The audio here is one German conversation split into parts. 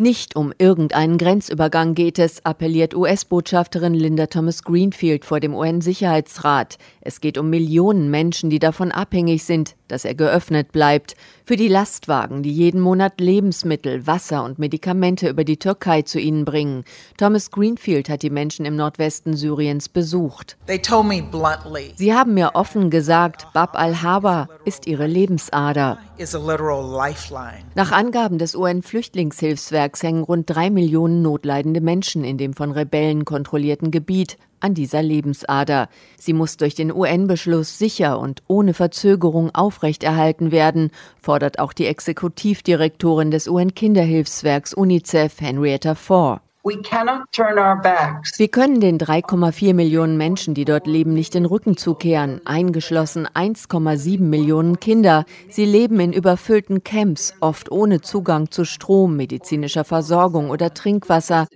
Nicht um irgendeinen Grenzübergang geht es, appelliert US-Botschafterin Linda Thomas Greenfield vor dem UN-Sicherheitsrat. Es geht um Millionen Menschen, die davon abhängig sind, dass er geöffnet bleibt. Für die Lastwagen, die jeden Monat Lebensmittel, Wasser und Medikamente über die Türkei zu ihnen bringen. Thomas Greenfield hat die Menschen im Nordwesten Syriens besucht. Sie haben mir offen gesagt, Bab al-Haba ist ihre Lebensader. Nach Angaben des UN-Flüchtlingshilfswerks hängen rund drei Millionen notleidende Menschen in dem von Rebellen kontrollierten Gebiet an dieser Lebensader. Sie muss durch den UN-Beschluss sicher und ohne Verzögerung aufrechterhalten werden, fordert auch die Exekutivdirektorin des UN-Kinderhilfswerks UNICEF Henrietta Fore. Wir können den 3,4 Millionen Menschen, die dort leben, nicht den Rücken zukehren, eingeschlossen 1,7 Millionen Kinder. Sie leben in überfüllten Camps, oft ohne Zugang zu Strom, medizinischer Versorgung oder Trinkwasser.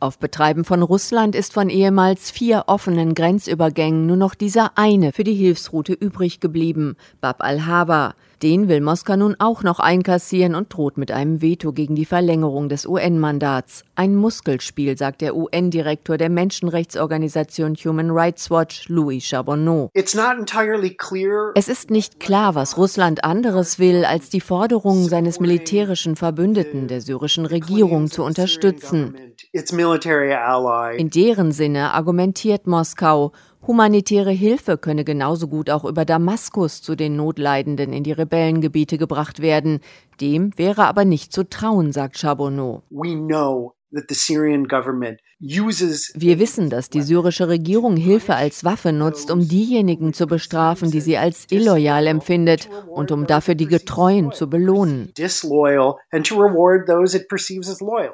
Auf Betreiben von Russland ist von ehemals vier offenen Grenzübergängen nur noch dieser eine für die Hilfsroute übrig geblieben, Bab al-Haba. Den will Moskau nun auch noch einkassieren und droht mit einem Veto gegen die Verlängerung des UN-Mandats. Ein Muskelspiel, sagt der UN-Direktor der Menschenrechtsorganisation Human Rights Watch, Louis Charbonneau. Es ist nicht klar, was Russland anderes will, als die Forderungen seines militärischen Verbündeten, der syrischen Regierung, zu unterstützen. In deren Sinne argumentiert Moskau, Humanitäre Hilfe könne genauso gut auch über Damaskus zu den Notleidenden in die Rebellengebiete gebracht werden. Dem wäre aber nicht zu trauen, sagt Charbonneau. Wir wissen, dass die syrische Regierung Hilfe als Waffe nutzt, um diejenigen zu bestrafen, die sie als illoyal empfindet und um dafür die Getreuen zu belohnen.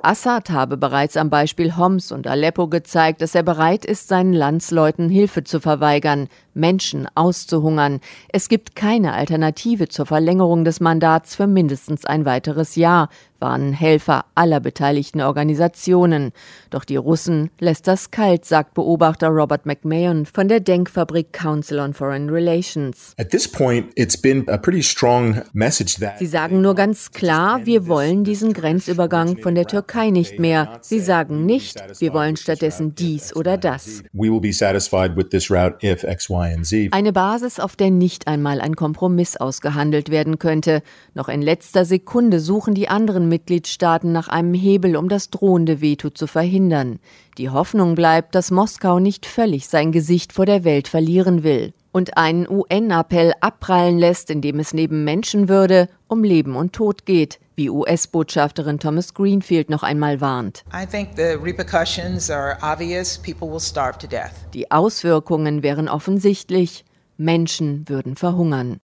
Assad habe bereits am Beispiel Homs und Aleppo gezeigt, dass er bereit ist, seinen Landsleuten Hilfe zu verweigern, Menschen auszuhungern. Es gibt keine Alternative zur Verlängerung des Mandats für mindestens ein weiteres Jahr, warnen Helfer aller beteiligten Organisationen. Doch die Russen lässt das kalt, sagt Beobachter Robert McMahon von der Denkfabrik Council on Foreign Relations. Sie sagen nur ganz klar, wir wollen diesen Grenzübergang von der Türkei nicht mehr. Sie sagen nicht, wir wollen stattdessen dies oder das. Eine Basis, auf der nicht einmal ein Kompromiss ausgehandelt werden könnte. Noch in letzter Sekunde suchen die anderen Mitgliedstaaten nach einem Hebel, um das drohende Veto zu verhindern. Die Hoffnung bleibt, dass Moskau nicht völlig sein Gesicht vor der Welt verlieren will und einen UN-Appell abprallen lässt, in dem es neben Menschenwürde um Leben und Tod geht, wie US-Botschafterin Thomas Greenfield noch einmal warnt. Die Auswirkungen wären offensichtlich. Menschen würden verhungern.